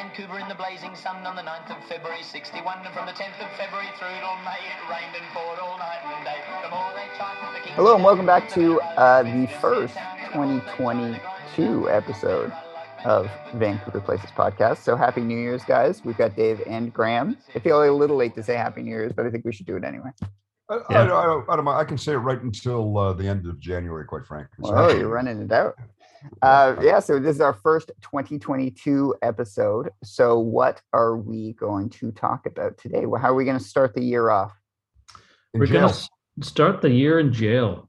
Vancouver in the blazing sun on the 9th of February 61. And from the 10th of February through till May, it rained and poured all night and day. The more they tried, the king Hello and welcome back to uh, the first 2022 episode of Vancouver Places podcast. So happy New Year's, guys! We've got Dave and Graham. I feel a little late to say Happy New Year's, but I think we should do it anyway. I, Yeah. I, I, I don't mind. I can say it right until uh, the end of January, quite frankly. So- Oh, you're running it out. Uh, yeah, so this is our first 2022 episode. So what are we going to talk about today? Well, How are we going to start the year off? In We're going to start the year in jail.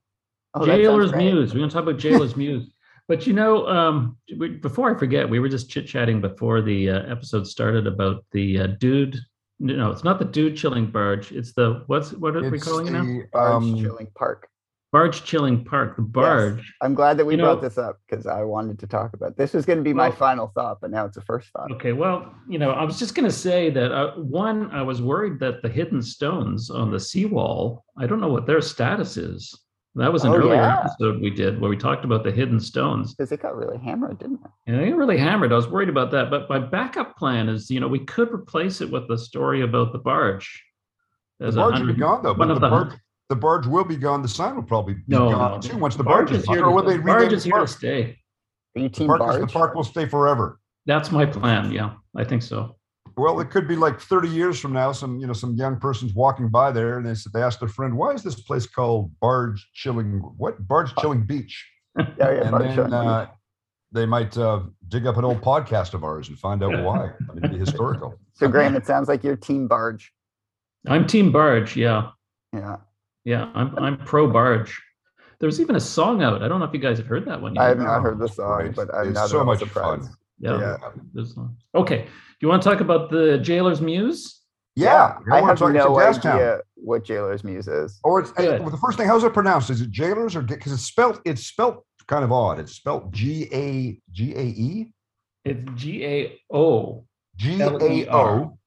Oh, Gaoler's great. Mews. We're going to talk about Gaoler's Mews. But you know, um, we, before I forget, we were just chit chatting before the uh, episode started about the uh, dude. No, it's not the dude chilling barge. It's the what's what are we It's calling it now? the, Barge um, Chilling Park. Barge chilling park. The barge. I'm glad that we You know- brought this up because I wanted to talk about this. Was going to be my final thought, but now it's a first thought. Okay, well, you know, I was just going to say that uh, one, I was worried that the hidden stones on the seawall, I don't know what their status is. That was an Oh, earlier yeah. episode we did where we talked about the hidden stones. Because it got really hammered, didn't it? And they really hammered. I was worried about that. But my backup plan is, you know, we could replace it with the story about the barge. As a barge will be gone though, one but of the the barge, the barge will be gone. The sign will probably be No, gone no. too once the The barge, barge is is here. Or will they the barge is the here to stay. Are you The park, is, the park will stay forever. That's my plan. Yeah, I think so. Well, it could be like 30 years from now. Some, you know, some young person's walking by there, and they said they asked their friend, "Why is this place called Barge Chilling? What Barge Chilling Beach?" Yeah, yeah, and barge then uh, they might uh, dig up an old podcast of ours and find out why. I mean, it'd be historical. so Graham, it sounds like you're team barge. I'm team barge. Yeah, Yeah, yeah. I'm I'm pro barge. There's even a song out. I don't know if you guys have heard that one yet. I have not heard the song, but I'm It's not so much surprised. fun. Yeah. Yeah. Okay. Do you want to talk about the Gaoler's Mews? Yeah, I wanna have talk- it's no Gastown. idea what Gaoler's Mews is. Or it's hey, well, the first thing. How's it pronounced? Is it jailers or because it's spelled? It's spelled kind of odd. It's spelled G A G A E It's G A O G A L-E-R. O.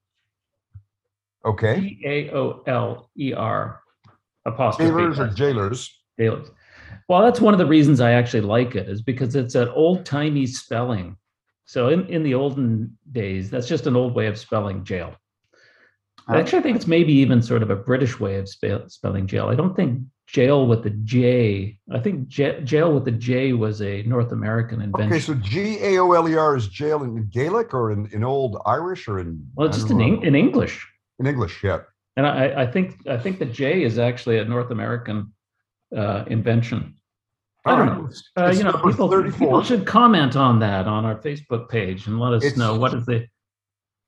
Okay, G A O L E R apostrophe. jailers or jailers. Jailers. Well, that's one of the reasons I actually like it is because it's an old timey spelling. So in, in the olden days, that's just an old way of spelling jail. Ah. Actually, I think it's maybe even sort of a British way of spe- spelling jail. I don't think jail with the J. I think j- jail with the J was a North American invention. Okay, so G A O L E R is jail in Gaelic or in, in Old Irish or in well, it's just in, in English. in English. Yeah. And I, I think I think the J is actually a North American uh, invention. I don't know. Uh, you know, people, people should comment on that on our Facebook page and let us It's- know what is the.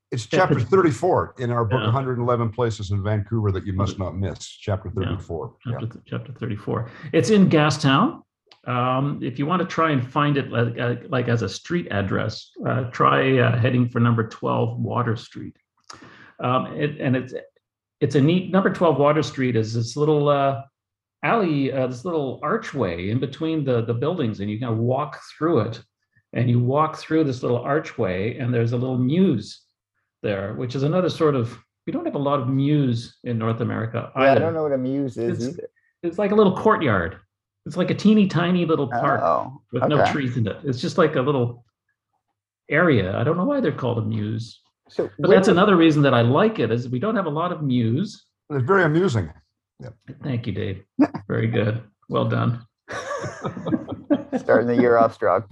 It's chapter 34 in our book, Yeah. 111 Places in Vancouver that you must not miss. Chapter Yeah. 34. Yeah. Chapter, chapter 34. It's in Gastown. Um, if you want to try and find it like, uh, like as a street address, uh, try uh, heading for number 12 Water Street. Um, it, and it's it's a neat number 12 Water Street is this little uh, alley, uh, this little archway in between the, the buildings, and you kind of walk through it. And you walk through this little archway, and there's a little mews there, which is another sort of we don't have a lot of mews in North America Yeah, I don't know what a mews is It's- either. it's like a little courtyard. It's like a teeny tiny little park Oh, with no trees in it. It's just like a little area. I don't know why they're called a mews, So but when that's another reason that I like it is we don't have a lot of mews. It's very amusing. Thank you, Dave. Very good. Well done. starting the year off strong.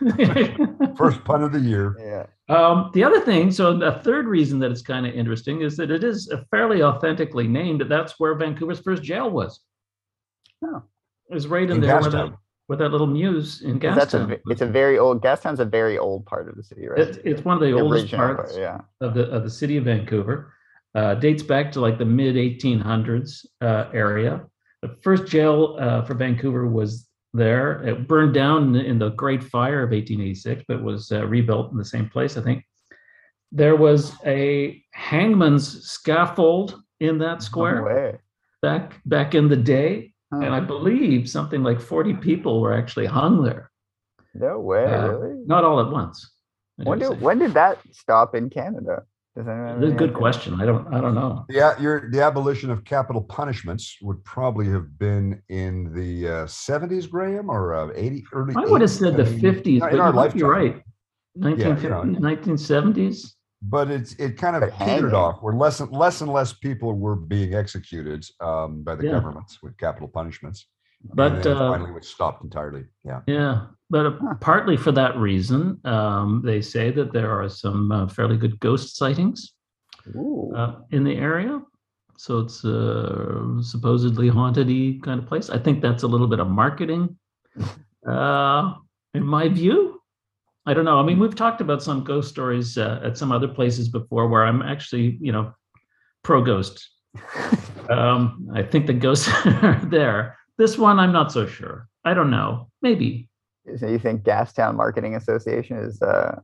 First pun of the year. Yeah. um, the other thing, so the third reason that it's kind of interesting is that it is fairly authentically named. That's where Vancouver's first jail was. Oh. It was right in, In there where that, Gastown. where that little mews in 'Cause That's a, Gastown. it's a very old, Gastown's a very old part of the city, right? It's, it's one of the oldest original part, parts. yeah. of the of the city of Vancouver. Uh, dates back to like the mid 1800s uh, area. The first jail uh, for Vancouver was there. It burned down in- in the Great Fire of 1886, but was uh, rebuilt in the same place, I think. There was a hangman's scaffold in that square way. back back in the day, Huh. and I believe something like 40 people were actually hung there. No way, Uh, really? Not all at once. When dare did, when did that stop in Canada? Does anyone That's a good idea? question. I don't. I don't know. Yeah, your the abolition of capital punishments would probably have been in the uh, 70s, Graham, or uh, 80 early. I would have 80s, said the 70s. fifties, In but our you might be lifetime. right. 1950s, 1970s. But it's it kind of petered off where less and less and less people were being executed um, by the Yeah. governments with capital punishments. But uh, finally, it stopped entirely. Yeah. Yeah, but uh, partly for that reason, um, they say that there are some uh, fairly good ghost sightings Ooh. uh, in the area. So it's a supposedly haunted kind of place. I think that's a little bit of marketing, uh, in my view. I don't know. I mean, we've talked about some ghost stories uh, at some other places before where I'm actually, you know, pro ghost. Um, I think the ghosts are there. This one, I'm not so sure. I don't know. Maybe. so you think Gastown Marketing Association is uh,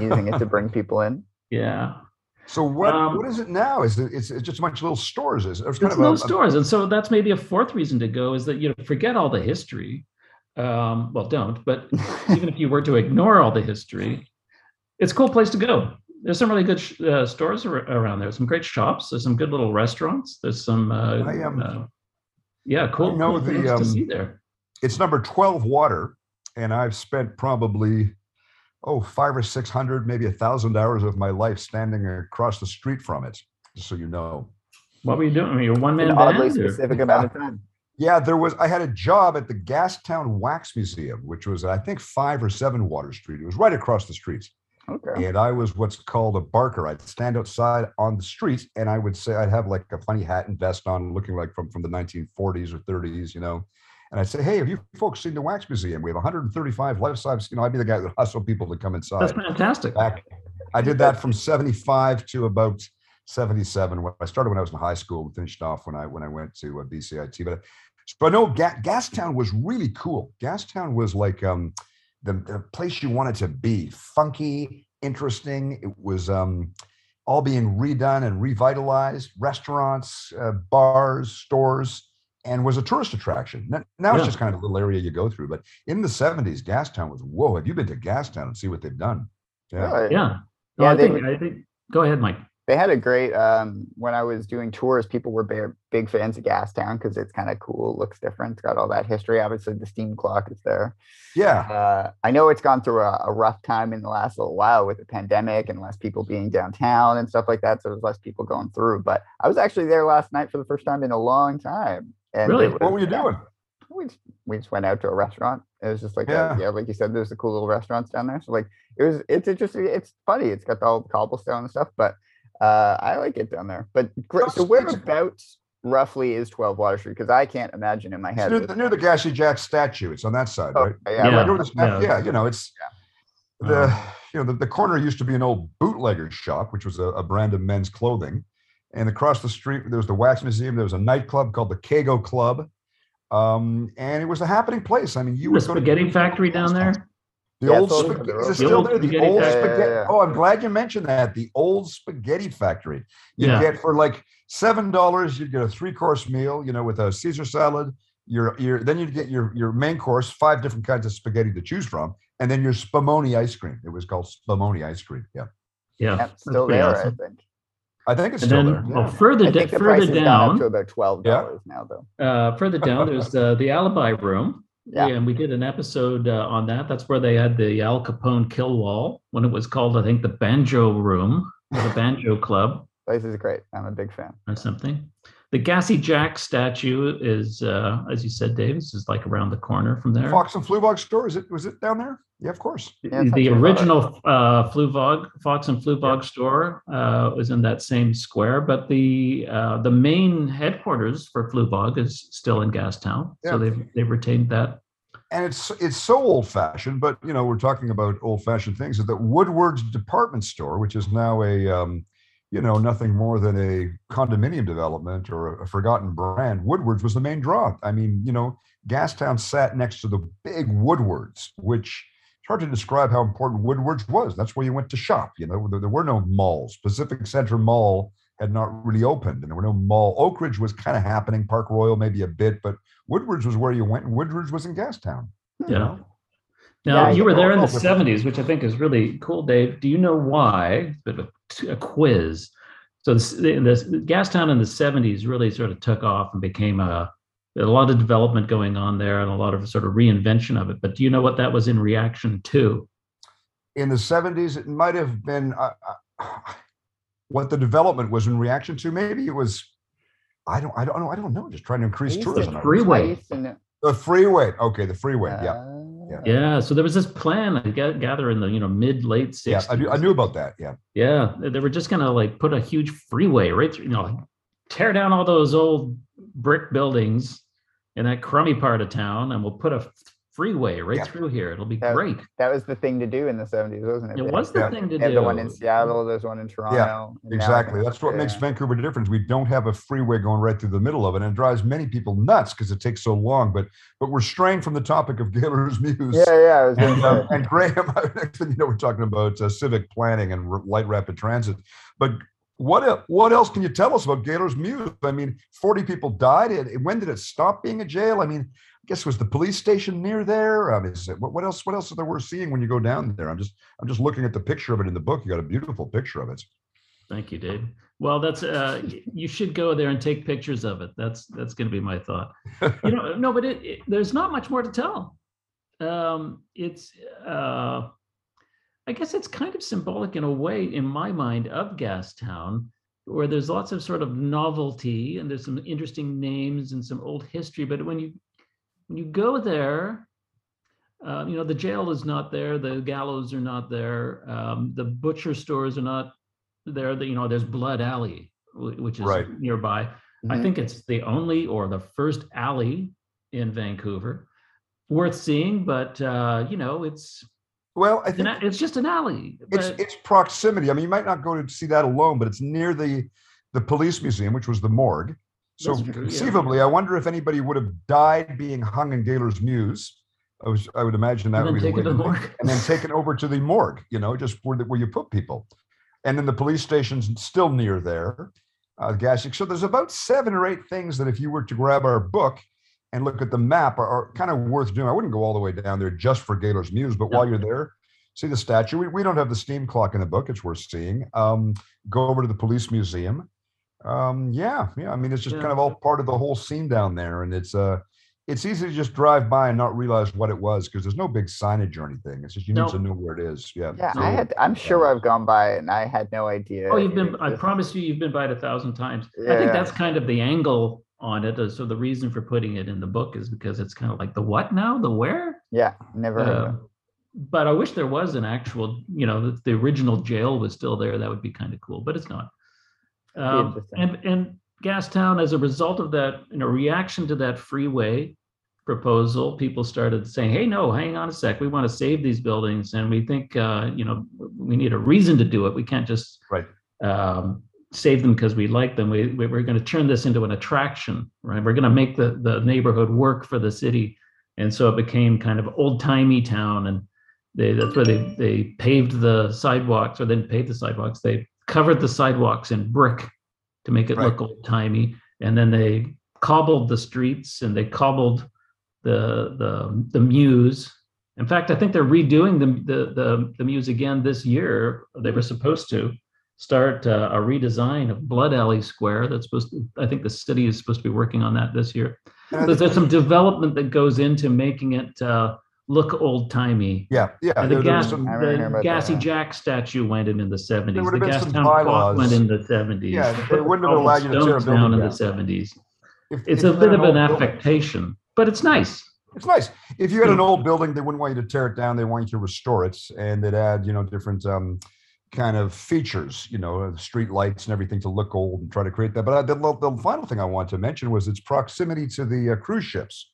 using it to bring people in? Yeah. So what Um, what is it now? Is it it's, it's just a bunch of little stores? Is it? It's kind It's of a- no a- stores, and so that's maybe a fourth reason to go is that you know forget all the history. Um, well, don't. But even if you were to ignore all the history, it's a cool place to go. There's some really good sh- uh, stores ar- around there. Some great shops. There's some good little restaurants. There's some. Uh, I, um, uh, yeah, cool. I know cool the, things to um, see there. it's number 12 water and i've spent probably oh five or six hundred maybe a thousand hours of my life standing across the street from it just so you know What were you doing? I mean, you're one An man oddly band. or- specific amount of time. Yeah there was i had a job at the gastown wax museum which was i think five or seven water street. It was right across the street. Okay. and i was what's called a barker. I'd stand outside on the street and i would say i'd have like a funny hat and vest on looking like from, from the 1940s or 30s you know? And i'd say hey have you folks seen the wax museum? We have 135 life size you know i'd be the guy that hustle people to come inside. That's fantastic. back i did that from 75 to about 77 when i started when i was in high school and finished off when i when i went to uh, bcit but so i know Ga- gastown was really cool gastown was like um the, the place you wanted to be funky interesting it was um all being redone and revitalized restaurants uh, bars stores and was a tourist attraction now, now Yeah. it's just kind of a little area you go through but in the 70s gastown was whoa have you been to gastown and see what they've done yeah Really? Yeah. No, Yeah, I they think. I think. Go ahead, Mike. They had a great um when I was doing tours, people were big, big fans of Gastown because it's kind of cool, looks different, it's got all that history. Obviously, the steam clock is there. yeah Uh, I know it's gone through a, a rough time in the last little while with the pandemic and less people being downtown and stuff like that. So there's less people going through. But I was actually there last night for the first time in a long time. And Really? it what were you yeah, doing We just, we just went out to a restaurant. It was just like a- Yeah. yeah, like you said, there's the cool little restaurants down there. So like it was it's interesting. It's funny. It's got all the old cobblestone and stuff, but uh I like it down there. But gr- so It's- it's- whereabouts roughly is 12 Water Street? Because I can't imagine in my It's head. near, the, near the Gassy Jack statue. It's on that side, Oh, right? yeah, Yeah. right Right the yeah. yeah, you know, it's the you know the, the corner used to be an old bootlegger shop, which was a, a brand of men's clothing. And across the street, there was the wax museum. There was a nightclub called the Kago Club, um, and it was a happening place. I mean, you The would go to- factory down there. The Yeah, old spaghetti over the is it still old there? The spaghetti old factory. Yeah, yeah, yeah. Oh, I'm glad you mentioned that. The old spaghetti factory. You Yeah. get for like seven dollars, you'd get a three course meal. You know, with a Caesar salad. Your your then you'd get your your main course, five different kinds of spaghetti to choose from, and then your spumoni ice cream. It was called spumoni ice cream. Yeah, Yeah. Yeah, still there, awesome. I think. I think it's And still then, there. well, yeah. further I da- think the price further has gone up down, to about twelve dollars now, though. uh, further down, there's the the Alibi Room. Yeah. And we did an episode uh, on that. That's where they had the Al Capone kill wall when it was called, I think, the Banjo Room or the Banjo Club Place is great. I'm a big fan. or something. The Gassy Jack statue is, uh, as you said, Dave, this is like around the corner from there. Fox and Fluevog store. Is it? Was it down there? Yeah, of course. Yeah, the original uh, Fluevog, Fox and Fluevog store uh, was in that same square, but the uh, the main headquarters for Fluevog is still in Gastown, Yeah. so they've they've retained that. and it's it's so old fashioned but you know we're talking about old fashioned things that woodward's department store which is now a um, you know nothing more than a condominium development or a, a forgotten brand woodward's was the main draw i mean you know gastown sat next to the big woodwards which it's hard to describe how important woodward's was that's where you went to shop you know there, there were no malls pacific center mall had not really opened and there were no mall oak ridge was kind of happening park royal maybe a bit but woodward's was where you went and woodward's was in gastown Yeah. know? Now Yeah, you were there in the '70s, which I think is really cool, Dave. Do you know why? Bit of a, a quiz. So this, this Gastown in the '70s really sort of took off and became a a lot of development going on there and a lot of sort of reinvention of it. But do you know what that was in reaction to? in the 70s, it might have been uh, uh, what the development was in reaction to. Maybe it was, I don't, I don't know, I don't know. Just trying to increase used to- tourism. Freeway. I used The freeway. Okay, the freeway. yeah, Uh, Yeah. Yeah, so there was this plan I gather in the you know mid late 60s. yeah. I knew, I knew about that. Yeah, Yeah, they- were just gonna like put a huge freeway right through, you know, tear down all those old brick buildings in that crummy part of town, and we'll put a freeway right Yeah. through here. It'll be That- great. That was the thing to do in the 70s, wasn't it? It They was had- the thing to they had do. the one in Seattle, there's one in Toronto. and now exactly. That's what makes yeah. Vancouver different. We don't have a freeway going right through the middle of it, and it drives many people nuts because it takes so long. But but we're straying from the topic of Gaoler's Mews. Yeah, yeah. Was And, um, and Graham, next thing you know, we're talking about uh, civic planning and r- light rapid transit. But what what else can you tell us about Gaoler's Mews? I mean, forty people died. It, when did it stop being a jail? I mean, I guess was the police station near there? Um, is it, what, what else? What else is there worth seeing when you go down there? I'm just I'm just looking at the picture of it in the book. You got a beautiful picture of it. Thank you, Dave. Well, that's uh, you should go there and take pictures of it. That's that's going to be my thought. You know, no, but it, it, there's not much more to tell. Um, it's uh, I guess it's kind of symbolic in a way, in my mind, of Gastown, where there's lots of sort of novelty and there's some interesting names and some old history. But when you when you go there, uh, you know the jail is not there, the gallows are not there, um, the butcher stores are not there. The, you know, there's Blood Alley, which is Right. nearby. I Mhm. think it's the only or the first alley in Vancouver. Worth seeing, but uh, you know, it's Well, I an think it's just an alley. it's it's proximity. I mean, you might not go to see that alone, but it's near the the police museum, which was the morgue. So conceivably, I wonder if anybody would have died being hung in Gaoler's Mews. I was I would imagine that would be the way to- morgue. and then taken over to the morgue. You know, just where the, where you put people, and then the police station's still near there. Uh, gas. So there's about seven or eight things that if you were to grab our book and look at the map are, are kind of worth doing. I wouldn't go all the way down there just for Gaoler's Mews, but No. while you're there, see the statue. We, we don't have the steam clock in the book. It's worth seeing. Um, go over to the police museum. Um, yeah, yeah. I mean, it's just Yeah. kind of all part of the whole scene down there, and it's uh, it's easy to just drive by and not realize what it was because there's no big signage or anything. It's just you No. need to know where it is. Yeah. Yeah, So- I had. I'm sure I've gone by and I had no idea. Oh, you've been. I existed. promise you, you've been by it a thousand times. I Yeah. think that's kind of the angle on it. uh, So the reason for putting it in the book is because it's kind of like the what now, the where. Yeah, never Uh, but I wish there was an actual, you know, the, the original jail was still there. That would be kind of cool, but it's not. Um, and and Gastown, as a result of that, in a reaction to that freeway proposal, people started saying, "Hey, no, hang on a sec. We want to save these buildings, and we think, uh, you know, we need a reason to do it. We can't just Right. um, save them because we like them. We, we we're going to turn this into an attraction, right? We're going to make the the neighborhood work for the city." And so it became kind of old timey town, and they that's where they they paved the sidewalks, or then paved the sidewalks. They covered the sidewalks in brick to make it Right. look old timey, and then they cobbled the streets and they cobbled the the the mews. In fact, I think they're redoing the the the, the mews again this year. They were supposed to start uh, a redesign of Blood Alley Square. That's supposed to. I think the city is supposed to be working on that this year. There's some development that goes into making it uh, look old timey. yeah, yeah. And the, there- there gas, some- I remember hearing the about that, Gassy yeah. Jack statue went in in the 70s. The have town clock went in the 70s. Yeah, They they put the wouldn't have allowed you to tear a down in the 70s. It's a bit of an building- affectation, but it's nice. It's nice. If you had an old building, they wouldn't want you to tear it down. They want you to restore it, and they'd add, you know, different um, kind of features, you know, uh, street lights and everything to look old and try to create that. But I, the, the final thing I want to mention was its proximity to the uh, cruise ships.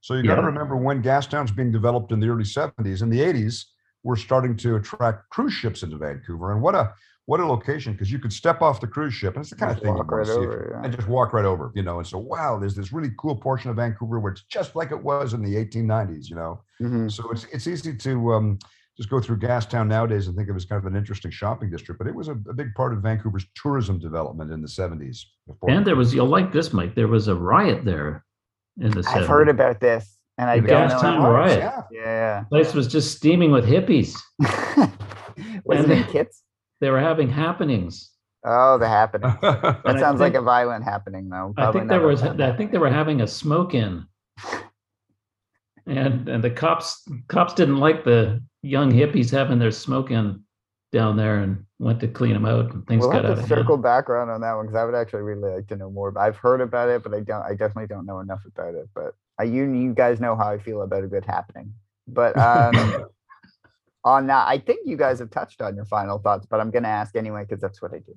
So you got to Yeah. remember when Gastown's being developed in the early 70s. and the 80s, we're starting to attract cruise ships into Vancouver, and what a what a location because you could step off the cruise ship, and it's the kind Just of thing you want right to see. over, yeah. and just walk right over, you know. And so, wow, there's this really cool portion of Vancouver where it's just like it was in the 1890s, you know. Mhm. So it's it's easy to um, just go through Gastown nowadays and think of it as kind of an interesting shopping district, but it was a, a big part of Vancouver's tourism development in the 70s. before- And there was, you'll like this, Mike, there was a riot there in the 70s. I've heard about this, and I The don't know. Gastown how- riot. Yeah, Yeah. The place was just steaming with hippies. Was And it in they- Kits? They were having happenings. Oh, the happening. That And I sounds like a violent happening, though. I think there was, fun I think they were having a smoke in. and and the cops cops didn't like the young hippies having their smoking down there and went to clean them out and things we'll got have out to circle hand. background on that one because I would actually really like to know more. I've heard about it, but I don't. I definitely don't know enough about it. But I, you, you guys know how I feel about a good happening. But um, on that, I think you guys have touched on your final thoughts. But I'm going to ask anyway because that's what I do.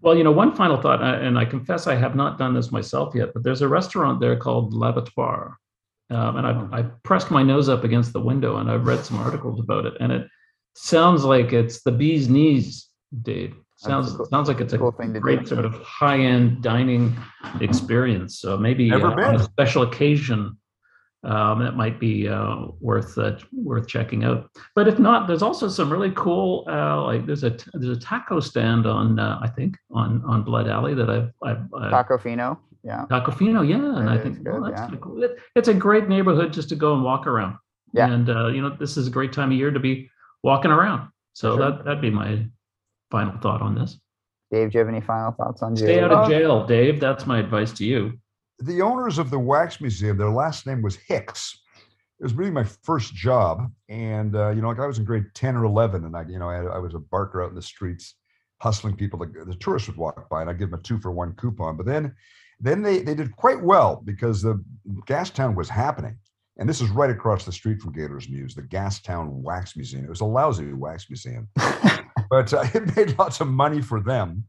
Well, you know, one final thought, uh, and I confess I have not done this myself yet, but there's a restaurant there called L'Abattoir. Um, and I've, I've pressed my nose up against the window and I've read some articles about it. And it sounds like it's the bee's knees, Dave. Sounds cool- sounds like it's a cool thing to do. great sort of high-end dining experience. So maybe uh, on a special occasion, um, that might be uh, worth uh, worth checking out. But if not, there's also some really cool uh, like there's a there's a taco stand on uh, I think on on Blood Alley that I've I've, I've Taco Fino. Yeah. Tacofino, yeah, and It I think good, well, that's yeah. kinda cool. It- it's a great neighborhood just to go and walk around. Yeah. and uh, you know this is a great time of year to be walking around. So Sure. that that'd be my final thought on this. Dave, do you have any final thoughts on Stay out of Uh, jail, Dave. That's my advice to you. the owners of the wax museum their last name was hicks it was really my first job and uh, you know like i was in grade 10 or 11 and i you know i, I was a barker out in the streets hustling people the, the tourists would walk by and i'd give them a two for one coupon but then then they they did quite well because the gas gastown was happening and this is right across the street from Gaoler's Mews, the Gastown Wax Museum. It was a lousy wax museum, but uh, it made lots of money for them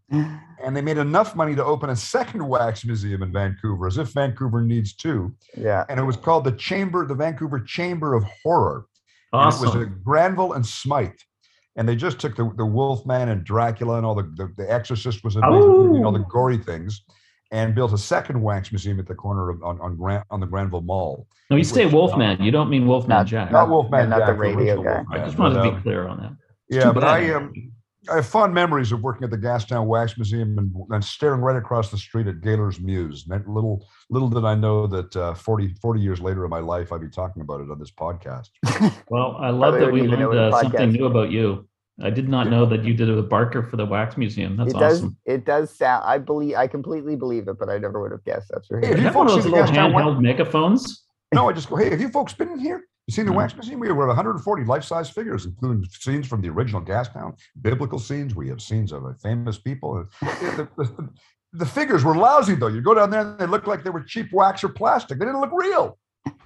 and they made enough money to open a second wax museum in Vancouver, as if Vancouver needs two. yeah. And it was called the Chamber, the Vancouver Chamber of Horror. And it was a Granville and Smithe. And they just took the, the Wolfman and Dracula and all the, the, the Exorcist was in these, you know, the Oh. gory things and built a second wax museum at the corner of on, on, Gran, on the Granville Mall. No, you say which- Wolfman. You don't mean Wolfman Not- Jack. Not Wolfman, not the radio original guy. I just wanted but, to be clear on that. It's Yeah, but bad. I um, I have fond memories of working at the Gastown Wax Museum and, and staring right across the street at Gaoler's Mews. And little little did I know that uh, 40, 40 years later in my life, I'd be talking about it on this podcast. Well, I love Probably that we wouldn't even know learned uh, something new about you. I did not know that you did a Barker for the Wax Museum. That's it does. awesome. It does sound. I believe. I completely believe it, but I never would have guessed. That's for Hey, sure. if You you have one of folks those the little Gastown Wax- handheld megaphones. No, I just go, hey, have you folks been in here? You seen the No. Wax Museum? We have 140 life-size figures, including scenes from the original Gastown, biblical scenes. We have scenes of famous people. The, the- the figures were lousy, though. You go down there and they look like they were cheap wax or plastic. They didn't look real.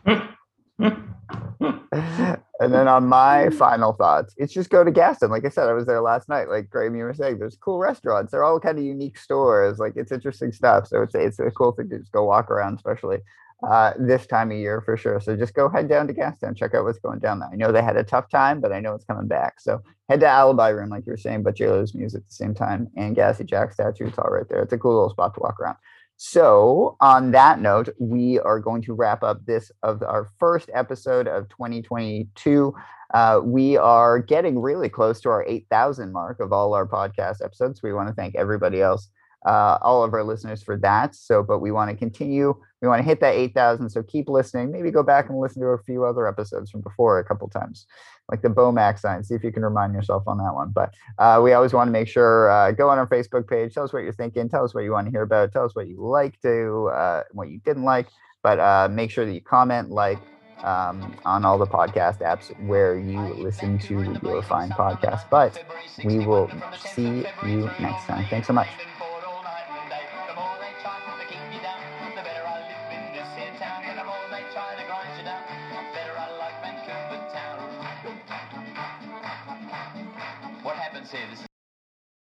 and then on my final thoughts, it's just go to Gastown. Like I said, I was there last night. Like Graham, you were saying, there's cool restaurants. They're all kind of unique stores. Like it's interesting stuff. So it's it's a cool thing to just go walk around, especially uh, this time of year for sure. So just go head down to Gastown, check out what's going down there. I know they had a tough time, but I know it's coming back. So head to Alibi Room, like you were saying, but Gaoler's Mews at the same time, and Gassy Jack statue. It's all right there. It's a cool little spot to walk around. So, on that note, we are going to wrap up this of our first episode of 2022. Uh, we are getting really close to our 8,000 mark of all our podcast episodes. We want to thank everybody else, uh, all of our listeners for that. So, but we want to continue. We want to hit that 8,000. So keep listening. Maybe go back and listen to a few other episodes from before a couple times, like the Bowmac sign. See if you can remind yourself on that one. But uh, we always want to make sure uh, go on our Facebook page. Tell us what you're thinking. Tell us what you want to hear about. Tell us what you like to, uh, what you didn't like. But uh, make sure that you comment, like um, on all the podcast apps where you listen to your fine podcast. But we will see you next time. Thanks so much.